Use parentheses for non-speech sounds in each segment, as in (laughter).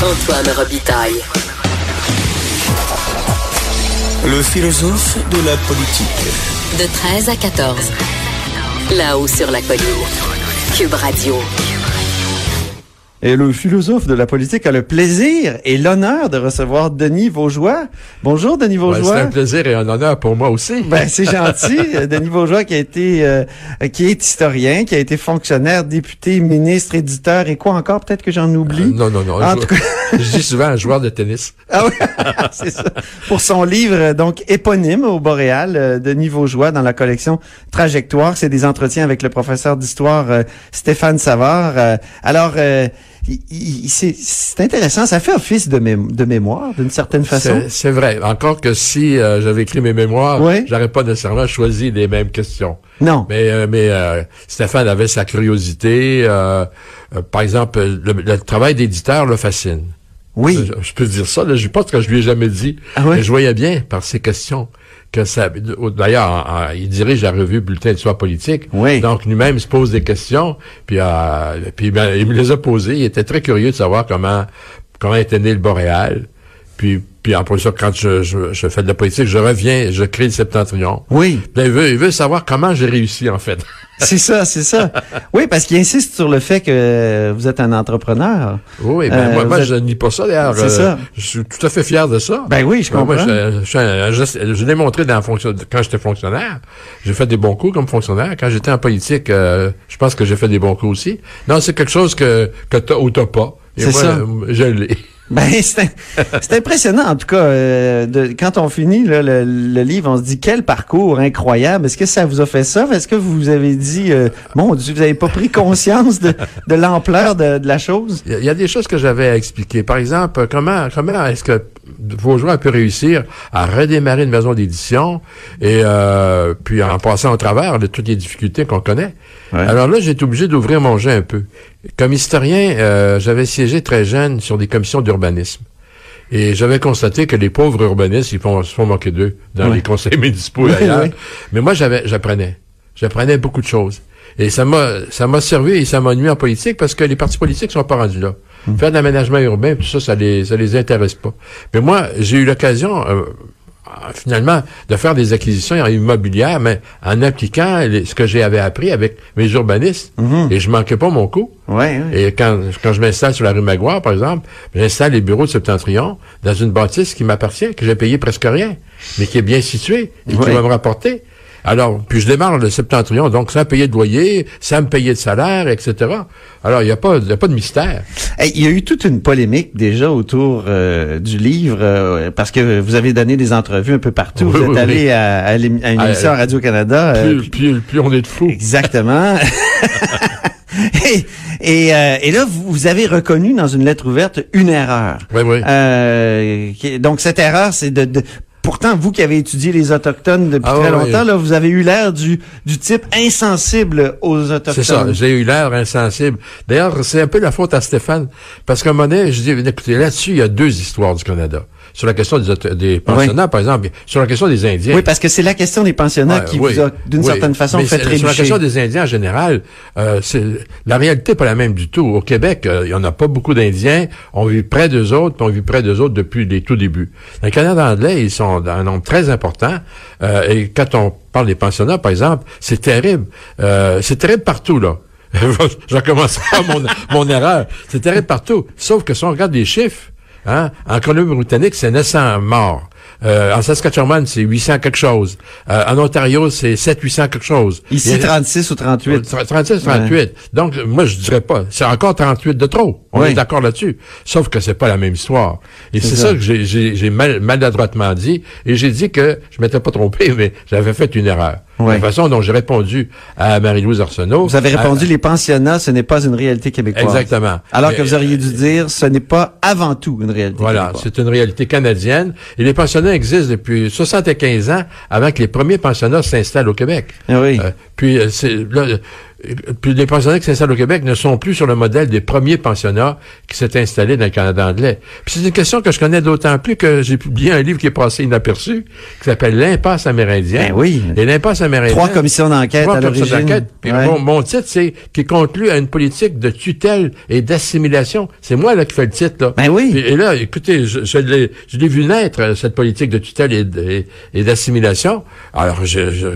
Antoine Robitaille. Le philosophe de la politique. De 13 à 14. Là-haut sur la colline. Cube Radio. Et le philosophe de la politique a le plaisir et l'honneur de recevoir Denis Vaugeois. Bonjour Denis Vaugeois. c'est un plaisir et un honneur pour moi aussi. Ben c'est (laughs) gentil. Denis Vaugeois qui a été euh, qui est historien, qui a été fonctionnaire, député, ministre, éditeur et quoi encore? Peut-être que j'en oublie. Euh, non non non. En tout cas... (laughs) je dis souvent un joueur de tennis. (laughs) Ah oui, c'est ça. Pour son livre donc éponyme au Boréal, euh, Denis Vaugeois dans la collection Trajectoire, c'est des entretiens avec le professeur d'histoire euh, Stéphane Savard. alors c'est intéressant, ça fait office de, de mémoire d'une certaine façon. C'est vrai. Encore que si euh, j'avais écrit mes mémoires, oui. j'aurais pas nécessairement choisi les mêmes questions. Non. Mais euh, mais euh, Stéphane avait sa curiosité. par exemple, le, travail d'éditeur le fascine. Oui. Je, peux dire ça. Là, je pense que je lui ai jamais dit. Ah oui? Je voyais bien par ses questions que ça. D'ailleurs, il dirige la revue Bulletin d'histoire politique. Oui. Donc lui-même se pose des questions, puis, euh, puis ben, il me les a posées. Il était très curieux de savoir comment comment était né le Boréal. Puis, puis plus ça, quand je, je, je, fais de la politique, je reviens, je crée le Septentrion. Oui. Là, il veut, il veut savoir comment j'ai réussi en fait. (laughs) c'est ça, c'est ça. Oui, parce qu'il insiste sur le fait que vous êtes un entrepreneur. Oui, ben euh, moi, moi êtes... je nie pas ça d'ailleurs. C'est euh, ça. Je suis tout à fait fier de ça. Ben oui, je comprends. Ben, moi, je, je, je l'ai montré dans fonction, quand j'étais fonctionnaire. J'ai fait des bons coups comme fonctionnaire. Quand j'étais en politique, euh, je pense que j'ai fait des bons coups aussi. Non, c'est quelque chose que, que t'as ou t'as pas. Et moi, ça. je l'ai. (laughs) Ben, c'est impressionnant, en tout cas. euh, de, quand on finit là, le, le livre, on se dit quel parcours incroyable. Est-ce que ça vous a fait ça? Est-ce que vous avez dit, euh, mon Dieu, vous avez pas pris conscience de, de l'ampleur de, de la chose? Il y, a- des choses que j'avais à expliquer. Par exemple, comment comment est-ce que Vaugeois a pu réussir à redémarrer une maison d'édition et euh, puis en passant au travers de toutes les difficultés qu'on connaît? Ouais. Alors là, j'ai été obligé d'ouvrir mon jeu un peu. Comme historien, euh, j'avais siégé très jeune sur des commissions d'urbanisme. Et j'avais constaté que les pauvres urbanistes, ils font, se font moquer d'eux dans Ouais. les conseils (laughs) municipaux et Ouais, ailleurs. ouais. Mais moi, j'avais, j'apprenais. J'apprenais beaucoup de choses. Et ça m'a, ça m'a servi et ça m'a nuit en politique parce que les partis politiques sont pas rendus là. Faire de l'aménagement urbain, tout ça, ça les, ça les intéresse pas. Mais moi, j'ai eu l'occasion, euh, finalement, de faire des acquisitions immobilières, mais en appliquant les- ce que j'avais appris avec mes urbanistes. Et je manquais pas mon coup. Ouais, ouais. Et quand, quand je m'installe sur la rue Maguire, par exemple, j'installe les bureaux de Septentrion dans une bâtisse qui m'appartient, que j'ai payé presque rien, mais qui est bien située et qui va me rapporter. Alors, puis je démarre le Septentrion, donc sans payer de loyer, sans me payer de salaire, etc. Alors, il n'y a, pas- y a pas de mystère. Hey, il y a eu toute une polémique déjà autour euh, du livre euh, parce que vous avez donné des entrevues un peu partout. Oui, vous êtes allé oui. à, à l'émi- à une émission euh, à Radio-Canada. euh, Plus, plus, plus on est de fous. Exactement. (laughs) (laughs) et et, euh, et là, vous, avez reconnu dans une lettre ouverte une erreur. Oui, oui. Euh, donc cette erreur, c'est de, de- Pourtant, vous qui avez étudié les autochtones depuis Ah très oui, longtemps, oui. là, vous avez eu l'air du, du type insensible aux autochtones. C'est ça, j'ai eu l'air insensible. D'ailleurs, c'est un peu la faute à Stéphane, parce qu'à un moment donné, je dis, écoutez, là-dessus, il y a deux histoires du Canada. Sur la question des, des pensionnats, par exemple, sur la question des Indiens. Oui, parce que c'est la question des pensionnats qui vous a, d'une certaine façon, Mais fait c'est- Sur la trébucher. question des Indiens en général, euh, c'est la réalité n'est pas la même du tout. Au Québec, euh, il y en a pas beaucoup d'Indiens. On vit près d'eux autres, puis on vit près d'eux autres depuis les tout débuts. Dans le Canada anglais, ils sont dans un nombre très important. euh, et quand on parle des pensionnats, par exemple, c'est terrible. Euh, c'est terrible partout, là. (laughs) Je recommence pas mon, mon erreur. C'est terrible partout. Sauf que si on regarde les chiffres, hein, en Colombie-Britannique, c'est 900 morts. Euh, en Saskatchewan, c'est 800 quelque chose. Euh, en Ontario, c'est 700-800 quelque chose. Ici, Il y a- 36 ou 38. 36, 38. Donc, moi, je dirais pas. C'est encore 38 de trop. On Oui. est d'accord là-dessus. Sauf que c'est pas la même histoire. Et c'est ça. ça. que j'ai mal, maladroitement dit. Et j'ai dit que je m'étais pas trompé, (laughs) mais j'avais fait une erreur. Oui. La façon dont j'ai répondu à Marie-Louise Arsenault. Vous avez à- répondu, les pensionnats, ce n'est pas une réalité québécoise. Exactement. Alors que vous auriez dû dire, ce n'est pas avant tout une réalité Voilà, c'est une réalité canadienne. Et les pensionnats existent depuis 75 ans avant que les premiers pensionnats s'installent au Québec. Ah oui. Euh, puis, euh, c'est, les pensionnats qui s'installent au Québec ne sont plus sur le modèle des premiers pensionnats qui s'étaient installés dans le Canada anglais. Puis c'est une question que je connais d'autant plus que j'ai publié un livre qui est passé inaperçu, qui s'appelle L'impasse amérindienne. Ben oui. Et l'impasse amérindienne. Trois commissions d'enquête Trois à commissions d'enquête. Puis Ouais. mon, mon titre, c'est qui conclut à une politique de tutelle et d'assimilation. C'est moi là qui fais le titre là. Ben oui. Puis- et là, écoutez, je, je l'ai, je l'ai vu naître cette politique de tutelle et- et d'assimilation. Alors, je, je-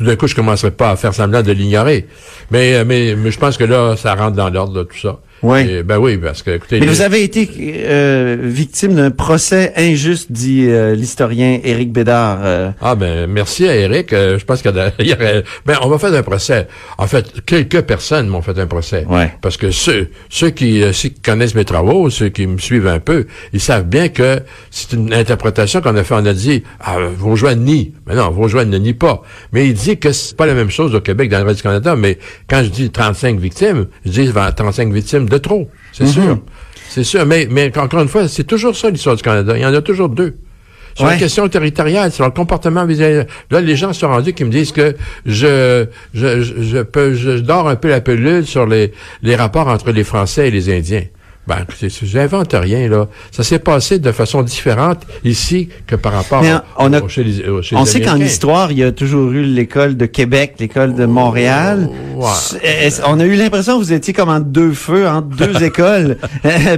tout d'un coup, je commencerai pas à faire semblant de l'ignorer. Mais, euh, mais, mais je pense que là, ça rentre dans l'ordre tout ça. Oui. Ben oui, parce que écoutez, Mais les- vous avez été euh, victime d'un procès injuste, dit euh, l'historien Éric Bédard. euh. Ah ben merci à Eric. Euh, je pense qu'il y (laughs) aurait. Ben on m'a fait un procès. En fait, quelques personnes m'ont fait un procès. Ouais. Parce que ceux ceux qui, euh, ceux qui connaissent mes travaux, ceux qui me suivent un peu, ils savent bien que c'est une interprétation qu'on a fait. On a dit ah, Vaujoin nie. Mais non, Vaujoin ne nie pas. Mais il dit que c'est pas la même chose au Québec dans le reste du Canada. Mais quand je dis 35 victimes, je dis 35 victimes de trop. C'est sûr. C'est sûr. Mais mais encore une fois, c'est toujours ça l'histoire du Canada. Il y en a toujours deux. Sur Ouais. la question territoriale, sur le comportement vis-à-vis. Là, les gens sont rendus qui me disent que je, je, je, je peux, je dors un peu la pelule sur les, les rapports entre les Français et les Indiens. Ben, j'invente rien, là. Ça s'est passé de façon différente ici que par rapport Mais à- on a- au- chez les, au- chez On les sait qu'en histoire, il y a toujours eu l'école de Québec, l'école de Montréal. Ouais. Est-ce- On a eu l'impression que vous étiez comme entre deux feux, entre deux (laughs) écoles.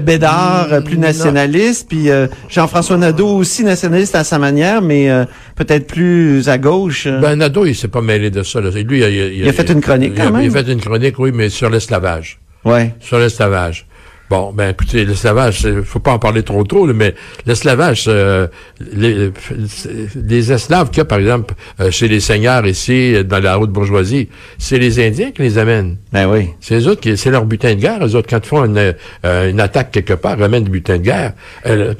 Bédard, euh, plus nationaliste, puis euh, Jean-François Nadeau aussi nationaliste à sa manière, mais euh, peut-être plus à gauche. euh. Ben, Nadeau, il s'est pas mêlé de ça, là. Lui, il a, Il a fait une chronique, quand même. Il a fait une chronique, oui, mais sur l'esclavage. ouais. sur l'esclavage. Bon, ben écoutez, l'esclavage, faut pas en parler trop trop, là, mais l'esclavage, euh, les, les esclaves qu'il y a, par exemple, euh, chez les seigneurs ici, euh, dans la haute bourgeoisie, c'est les Indiens qui les amènent. Ben oui. C'est eux autres qui, c'est leur butin de guerre. Eux autres, quand ils font une, euh, une attaque quelque part, ramènent du butin de guerre.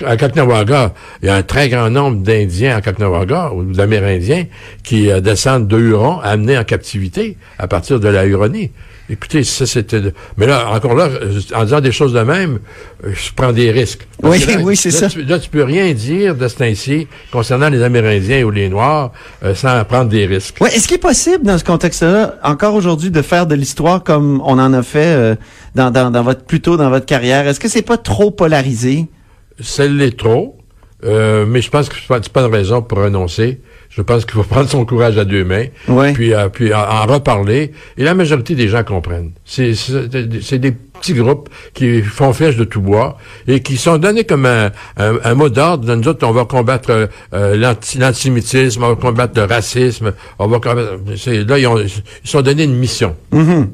À Kaknawaga, il y a un très grand nombre d'Indiens à Kaknawaga, ou d'Amérindiens, qui descendent de Huron, amenés en captivité à partir de la Huronie. Écoutez, ça c'était... de- Mais là, encore là, euh, en disant des choses de même, euh, je prends des risques. Parce Oui, là, oui, c'est ça. Tu, là, tu peux rien dire de ce temps-ci concernant les Amérindiens ou les Noirs euh, sans prendre des risques. Ouais, est-ce qu'il est possible dans ce contexte-là, encore aujourd'hui, de faire de l'histoire comme on en a fait euh, dans, dans, dans votre plus tôt dans votre carrière? Est-ce que c'est pas trop polarisé? Ça l'est trop, euh, mais je pense que c'est pas, pas une raison pour renoncer. Je pense qu'il faut (laughs) prendre son courage à deux mains, Ouais. puis, euh, puis en, en reparler. Et la majorité des gens comprennent. C'est, des petits groupes qui font flèche de tout bois et qui sont donnés comme un, un, un mot d'ordre. Nous autres, on va combattre euh, l'anti- l'antisémitisme, on va combattre le racisme, on va combattre... là, ils, ont, ils sont donnés une mission. Mhm.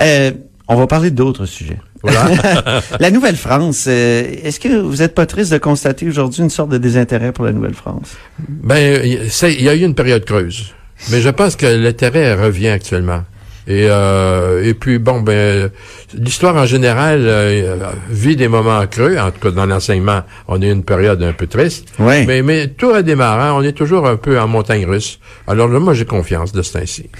Euh, on va parler d'autres sujets. Voilà. (laughs) la Nouvelle-France, euh, est-ce que vous êtes pas triste de constater aujourd'hui une sorte de désintérêt pour la Nouvelle-France? Ben, c'est- il y a eu une période creuse, mais je pense que l'intérêt revient actuellement. Et, euh, et puis, bon, ben, l'histoire en général euh, vit des moments creux. En tout cas, dans l'enseignement, on a une période un peu triste. Ouais. Mais, mais tout redémarre. hein. On est toujours un peu en montagne russe. Alors là, moi, j'ai confiance de ce temps-ci.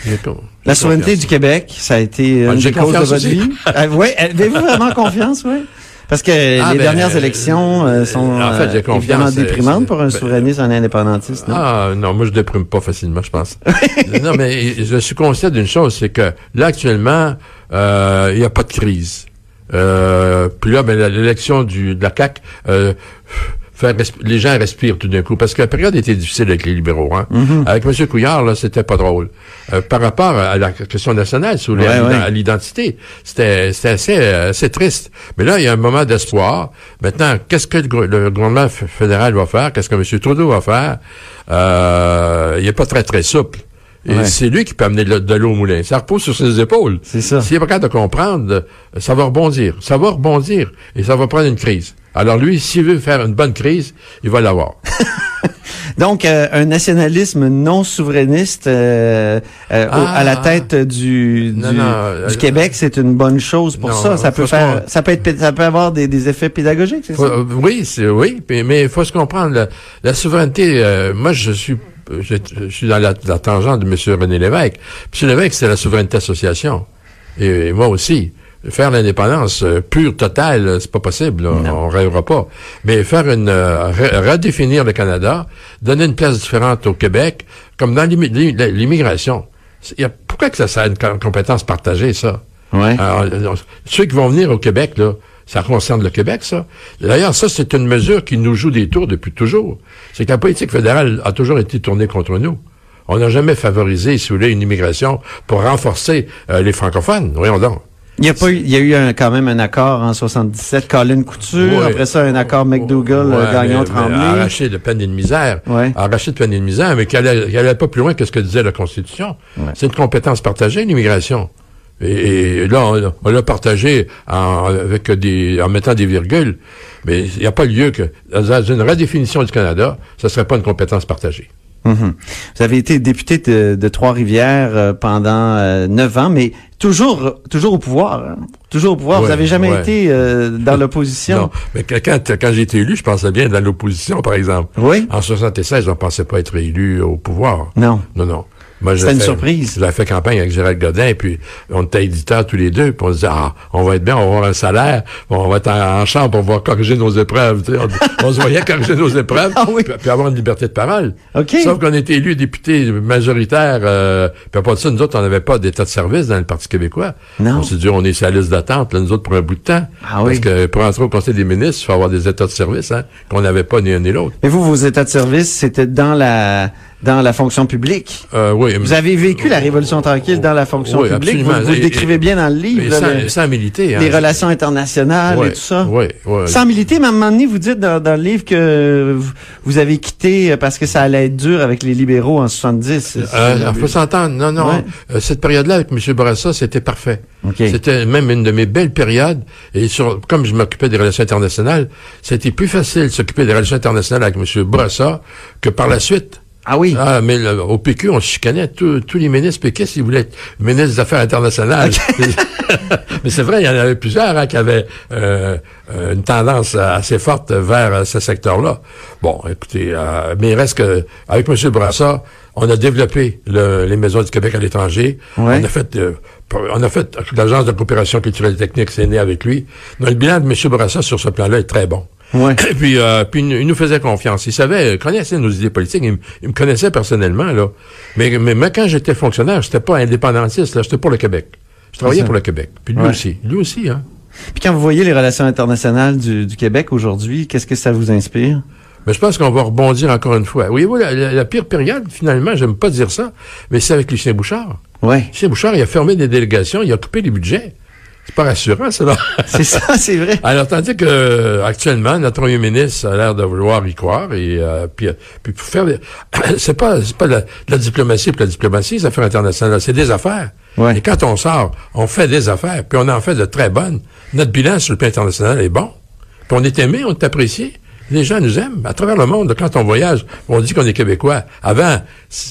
La souveraineté du Québec, ça a été Ah, une des causes de votre aussi. vie. (laughs) Ah, oui, avez-vous vraiment confiance, oui? Parce que Ah, les ben, dernières euh, élections euh, sont en fait, j'ai euh, évidemment déprimantes pour un ben, souverainiste, un indépendantiste, non? Ah non, moi je déprime pas facilement, je pense. (laughs) non, mais je suis conscient d'une chose, c'est que là actuellement, euh, il n'y a pas de crise. Euh, puis là, ben, l'élection du de la CAC, euh, les gens respirent tout d'un coup parce que la période était difficile avec les libéraux. Hein. Avec M. Couillard, là, c'était pas drôle. Euh, par rapport à la question nationale, sur Ouais, ouais. l'identité, c'était c'était assez assez triste. Mais là, il y a un moment d'espoir. Maintenant, qu'est-ce que le, gou- le gouvernement fédéral va faire? Qu'est-ce que M. Trudeau va faire? Euh, Il est pas très très souple. Ouais. c'est lui qui peut amener de, de l'eau au moulin. Ça repose sur ses épaules. C'est ça. S'il est capable de comprendre, euh, ça va rebondir. Ça va rebondir. Et ça va prendre une crise. Alors lui, s'il veut faire une bonne crise, il va l'avoir. (laughs) Donc, euh, un nationalisme non souverainiste euh, euh, Ah. à la tête du, du, Non, non, du Québec, c'est une bonne chose pour non, ça. Ça peut faire, ça peut être, ça peut avoir des, des effets pédagogiques, c'est ça? oui, c'est oui, mais- il faut se comprendre. La, la souveraineté, moi, je suis je, je suis dans la, la tangente de M. René Lévesque. M. Lévesque, c'est la souveraineté association. Et, et moi aussi. Faire l'indépendance euh, pure, totale, euh, c'est pas possible. là. On rêvera pas. Mais faire une euh, re- redéfinir le Canada, donner une place différente au Québec, comme dans l'immi- l'i- l'immigration. pourquoi que ça sert une com- compétence partagée, ça? Ouais. Alors, ceux qui vont venir au Québec, là, ça concerne le Québec, ça. D'ailleurs, ça, c'est une mesure qui nous joue des tours depuis toujours. C'est que la politique fédérale a toujours été tournée contre nous. On n'a jamais favorisé, si vous voulez, une immigration pour renforcer euh, les francophones. Voyons donc. Il y a pas eu, il y a eu un- quand même un accord en 77, Colin Couture, après ça un accord McDougall, euh, Ouais, Gagnon, mais- mais Tremblay. Arraché de peine et de misère. Arraché de peine et de misère, mais qui allait, pas plus loin que ce que disait la Constitution. C'est une compétence partagée, l'immigration. Et, et là, on, on l'a partagé en, avec des, en mettant des virgules. Mais il n'y a pas lieu que, dans une redéfinition du Canada, ce serait pas une compétence partagée. Mhm. Vous avez été député de, de Trois-Rivières euh, pendant euh, neuf ans, mais toujours, toujours au pouvoir. hein. Toujours au pouvoir. Vous n'avez jamais ouais. été euh, dans l'opposition? (laughs) Non, mais quand, quand j'ai été élu, je pensais bien dans l'opposition, par exemple. Oui. En 76, on pensait pas être élu au pouvoir. Non. Non, non. Moi, j'ai C'était une fait- surprise. J'avais fait campagne avec Gérald Godin, puis on était éditeurs tous les deux, puis on se disait, ah, on va être bien, on va avoir un salaire, on va être en, en chambre, on va corriger nos épreuves. tu sais. On, on se voyait corriger nos épreuves, (laughs) Ah oui. puis, puis avoir une liberté de parole. OK. Sauf qu'on était élus députés majoritaires, euh, puis à part de ça, nous autres, on n'avait pas d'état de service dans le Parti québécois. Non. On s'est dit, on est sur la liste d'attente, là, nous autres, pour un bout de temps. Ah oui. Parce que pour entrer au Conseil des ministres, il faut avoir des états de service, hein, qu'on n'avait pas ni un ni l'autre. Mais vous, vos états de service, c'était dans la dans la fonction publique. Euh, oui. Vous avez vécu la Révolution tranquille dans la fonction Oui, publique. Vous, absolument. vous le Et- décrivez bien dans le livre. Là, sans, le- sans militer. hein. les relations internationales et tout ça. ouais, ouais. Sans militer, mais à un moment donné, vous dites dans, dans le livre que vous, avez quitté parce que ça allait être dur avec les libéraux en 70. Euh, il faut s'entendre. Non, non. Ouais. Euh, cette période-là avec M. Bourassa, c'était parfait. OK. C'était même une de mes belles périodes. Et sur, comme je m'occupais des relations internationales, c'était plus facile de s'occuper des relations internationales avec M. Bourassa que par la suite. Ah oui. Ah, mais le- au PQ, on chicanait. Tous, tous les ministres péquistes, ils voulaient être ministres des Affaires internationales. (laughs) mais c'est vrai, il y en avait plusieurs hein, qui avaient euh, une tendance assez forte vers euh, ce secteur-là. Bon, écoutez, euh, mais il reste que avec M. Bourassa, on a développé le- les maisons du Québec à l'étranger. Ouais. On a fait, euh, on a fait l'agence de coopération culturelle et technique, c'est né avec lui. Donc, le bilan de M. Bourassa sur ce plan-là est très bon. Ouais. Et (laughs) puis, euh, puis il nous- faisait confiance. Il savait, il connaissait nos idées politiques. Il, me- il me connaissait personnellement, là. Mais, mais moi, quand j'étais fonctionnaire, j'étais pas indépendantiste, là. J'étais pour le Québec. Je travaillais pour le Québec. Puis lui Ouais. aussi. Lui aussi, hein. Puis quand vous voyez les relations internationales du, du Québec aujourd'hui, qu'est-ce que ça vous inspire? Mais je pense qu'on va rebondir encore une fois. Oui, oui, la, la- la pire période, finalement, j'aime pas dire ça, mais c'est avec Lucien Bouchard. Ouais. Lucien Bouchard, il a fermé des délégations, il a coupé les budgets. C'est pas rassurant, là. (laughs) C'est ça, c'est vrai. Alors, tandis que euh, actuellement, notre premier ministre a l'air de vouloir y croire et euh, puis, puis pour faire des- (coughs) c'est pas c'est pas de la, la diplomatie pour la diplomatie, les affaires internationales, c'est des affaires. Ouais. Et quand on sort, on fait des affaires, puis on en fait de très bonnes. Notre bilan sur le plan international est bon. Puis on est aimé, on est apprécié. Les gens nous aiment. À travers le monde, quand on voyage, on dit qu'on est Québécois. Avant,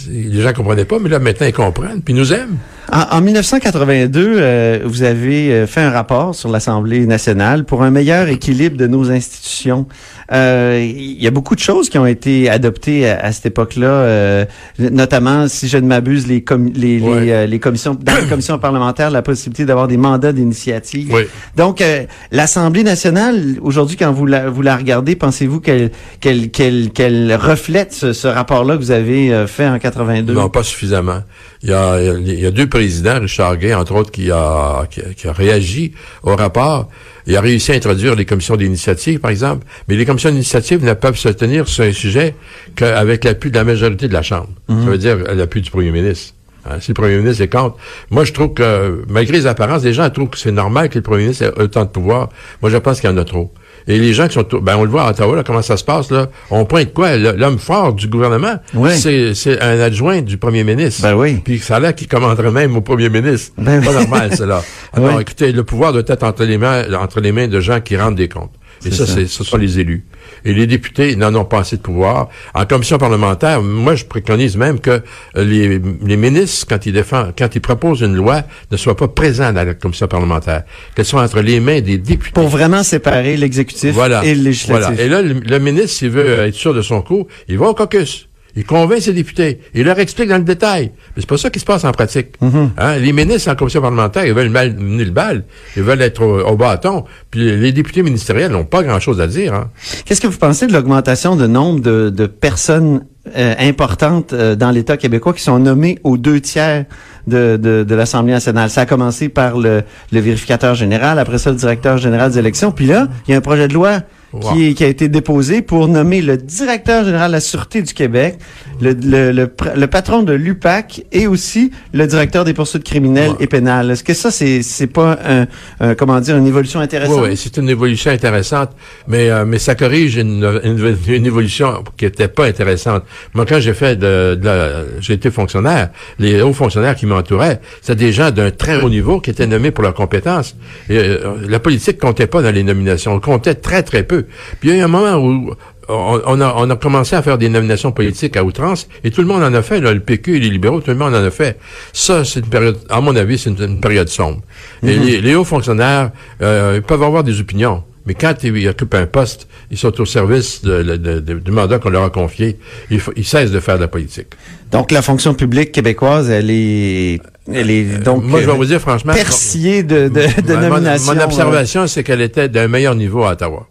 les gens comprenaient pas, mais là, maintenant, ils comprennent, puis ils nous aiment. En, en 1982, euh, vous avez euh, fait un rapport sur l'Assemblée nationale pour un meilleur équilibre de nos institutions. Euh, Il y a beaucoup de choses qui ont été adoptées à, à cette époque-là, euh, notamment, si je ne m'abuse, les, com- les, Ouais. les, euh, les commissions, dans les commissions parlementaires, la possibilité d'avoir des mandats d'initiative. Oui. Donc, euh, l'Assemblée nationale, aujourd'hui, quand vous la, vous la regardez, pensez-vous qu'elle qu'elle qu'elle qu'elle reflète ce, ce rapport-là que vous avez euh, fait en 82? Non, pas suffisamment. Il y, a, il y a deux présidents, Richard Gay, entre autres, qui a, qui a, qui a réagi au rapport. Il a réussi à introduire les commissions d'initiative, par exemple. Mais les commissions d'initiative ne peuvent se tenir sur un sujet qu'avec l'appui de la majorité de la Chambre. Ça veut dire l'appui du premier ministre. Hein, si le premier ministre est contre. Moi, je trouve que, malgré les apparences, les gens trouvent que c'est normal que le premier ministre ait autant de pouvoir. Moi, je pense qu'il y en a trop. Et les gens qui sont... Ben, on le voit à Ottawa, là, comment ça se passe, là. On pointe quoi? L'homme fort du gouvernement, Ouais. c'est c'est un adjoint du premier ministre. Ben oui. Puis ça a l'air qu'il commanderait même au premier ministre. Ben pas oui. normal, cela. (laughs) Alors, écoutez, le pouvoir doit être entre les mains, entre les mains de gens qui rendent des comptes. Et ça, ça. c'est, ce sont les élus. Et les députés n'en ont pas assez de pouvoir. En commission parlementaire, moi, je préconise même que euh, les, les ministres, quand ils défendent, quand ils proposent une loi, ne soient pas présents dans la commission parlementaire. Qu'elles soient entre les mains des députés. Pour vraiment séparer l'exécutif Voilà. et le législatif. Voilà. Et là, le, le ministre, s'il veut être sûr de son coup, il va au caucus. Il convainc ses députés. Il leur explique dans le détail. Mais c'est pas ça qui se passe en pratique. Mm-hmm. Hein? Les ministres en commission parlementaire, ils veulent mal mener le bal. Ils veulent être au, au bâton. Puis les députés ministériels n'ont pas grand-chose à dire. Hein? Qu'est-ce que vous pensez de l'augmentation de nombre de, de personnes euh, importantes euh, dans l'État québécois qui sont nommées aux deux tiers de, de, de l'Assemblée nationale? Ça a commencé par le, le vérificateur général, après ça le directeur général des élections. Puis là, il y a un projet de loi Wow. qui, qui a été déposé pour nommer le directeur général de la Sûreté du Québec, le, le, le, le patron de l'UPAC et aussi le directeur des poursuites criminelles et pénales. Est-ce que ça, c'est c'est pas un, un- comment dire, une évolution intéressante? Oui, oui, c'est une évolution intéressante, mais euh, mais ça corrige une, une, une évolution qui était pas intéressante. Moi, quand j'ai fait de, de la- j'ai été fonctionnaire, les hauts fonctionnaires qui m'entouraient, c'était des gens d'un très haut niveau qui étaient nommés pour leurs compétences. Et, euh, la politique comptait pas dans les nominations, on comptait très très peu. Puis il y a eu un moment où on, on a, on a commencé à faire des nominations politiques à outrance et tout le monde en a fait, là, le PQ et les libéraux, tout le monde en a fait. Ça, c'est une période, à mon avis, c'est une, une période sombre. Et les, les hauts fonctionnaires euh, ils peuvent avoir des opinions. Mais quand ils occupent un poste, ils sont au service de- de- de- du mandat qu'on leur a confié. Il faut- Ils cessent de faire de la politique. Donc la fonction publique québécoise, elle est, elle est donc Moi, je vais euh, vous dire franchement... persillée de, de, de mon- mon- nominations. Mon euh. observation, c'est qu'elle était d'un meilleur niveau à Ottawa.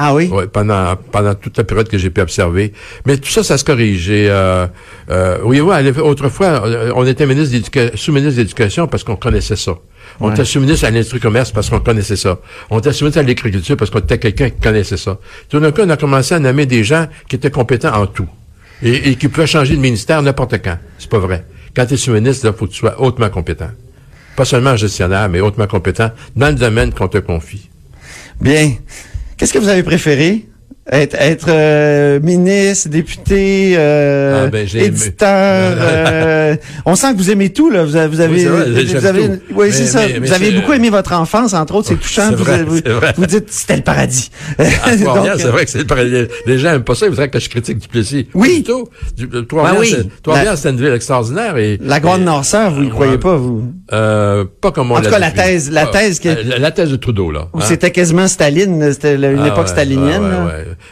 Ah oui? Oui, pendant pendant toute la période que j'ai pu observer. Mais tout ça, ça se corrige. Et, euh, euh, à l'eff- autrefois, euh, on était ministre sous-ministre d'éducation parce qu'on connaissait ça. On Ouais. était sous-ministre à l'industrie-commerce parce qu'on connaissait ça. On était sous-ministre à l'agriculture parce qu'on était quelqu'un qui connaissait ça. Tout d'un coup, on a commencé à nommer des gens qui étaient compétents en tout. Et, et qui pouvaient changer de ministère n'importe quand. C'est pas vrai. Quand tu es sous-ministre, il faut que tu sois hautement compétent. Pas seulement gestionnaire, mais hautement compétent dans le domaine qu'on te confie. Bien. Qu'est-ce que vous avez préféré? Être, être euh, ministre, député, euh, Ah, ben, éditeur. (laughs) euh, on sent que vous aimez tout là. Vous avez, vous avez, Oui, vous avez- oui, c'est ça. mais- mais vous avez beaucoup aimé votre enfance, entre autres. C'est touchant. vous, vrai, vous, vous dites c'était le paradis. (laughs) Trois-Rivières, c'est vrai que c'est le paradis. Les gens aiment pas ça, ils voudraient que je critique Duplessis. Oui. Du. Du- euh, Ben oui. c'est- Trois-Rivières, La- c'est une ville extraordinaire et. La grande Noirceur, vous ne Ouais. croyez pas, vous? Euh, pas comme on En tout cas, la thèse- la Ah, thèse que- La, thèse de Trudeau, là. Ou hein. c'était quasiment Staline, c'était une Ah, époque ouais, stalinienne.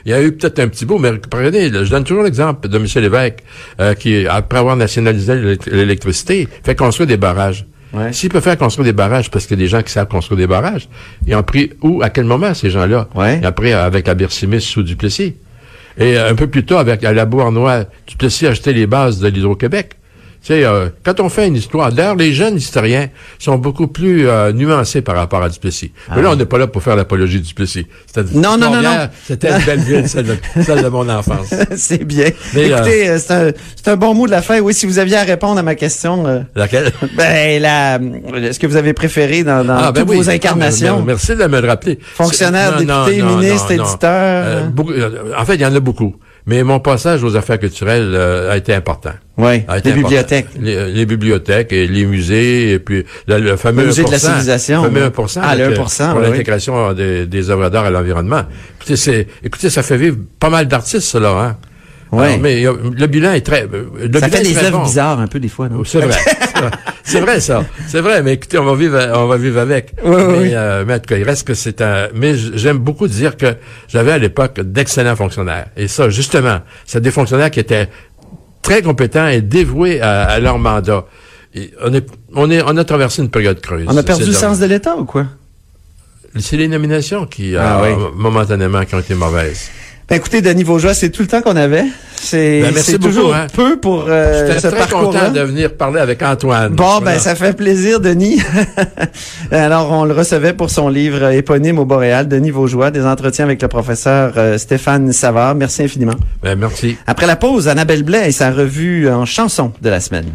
Il y a eu peut-être un petit bout, mais prenez, je donne toujours l'exemple de M. Lévesque, euh, qui, après avoir nationalisé l'élect- l'électricité, fait construire des barrages. Ouais. S'il peut faire construire des barrages, parce qu'il y a des gens qui savent construire des barrages, ils ont pris où, à quel moment, ces gens-là? Ouais. Pris avec la Bercimis sous Duplessis. Et euh, un peu plus tard, avec à la Duplessis a acheté les bases de l'Hydro-Québec. Tu sais, euh, quand on fait une histoire, d'ailleurs, les jeunes historiens sont beaucoup plus euh, nuancés par rapport à Duplessis. Mais là, on n'est pas là pour faire l'apologie de Duplessis. Ah. Non, non, non, non. C'était une belle ville, celle de, celle de mon enfance. (laughs) c'est bien. Mais, Écoutez, euh, c'est un, un bon mot de la fin. Oui, si vous aviez à répondre à ma question, euh, Laquelle? (laughs) ben, la, est-ce que vous avez préféré dans, dans Ah, ben toutes oui. vos Ah, incarnations? mais- Merci de me le rappeler. Fonctionnaire, non, député, non, ministre, éditeur. Euh, beaucoup- euh, en fait, il y en a beaucoup. Mais mon passage aux affaires culturelles euh, a été important. oui, les important. bibliothèques. Les, les bibliothèques et les musées, et puis le, le fameux Le musée de la 1%, civilisation, Le fameux oui. 1%. Ah, le avec, 1%, Pour oui. l'intégration des, des œuvres d'art à l'environnement. Écoutez, écoutez, ça fait vivre pas mal d'artistes, cela, hein. Oui. Alors, mais euh, le bilan est très... euh, Le Ça bilan fait des œuvres bon. bizarres un peu des fois, non? C'est vrai. C'est vrai. Ça. C'est vrai, mais écoutez, on va vivre, on va vivre avec. Oui, mais, oui. euh, mais en tout cas, il reste que c'est un, mais j'aime beaucoup dire que j'avais à l'époque d'excellents fonctionnaires. Et ça, justement, c'est des fonctionnaires qui étaient très compétents et dévoués à, à leur mandat. Et on est, on est, on a traversé une période creuse. On a perdu le sens de l'État ou quoi? C'est les nominations qui, Ah euh, oui. momentanément, qui ont été mauvaises. Ben, écoutez, Denis Vaugeois, c'est tout le temps qu'on avait. C'est Ben, toujours hein. peu pour euh, J'étais très content de venir parler avec Antoine. Bon, Voilà. ben ça fait plaisir, Denis. (laughs) Alors, on le recevait pour son livre éponyme au Boréal, Denis Vaugeois, des entretiens avec le professeur euh, Stéphane Savard. Merci infiniment. Ben, merci. Après la pause, Annabelle Blais et sa revue en chanson de la semaine.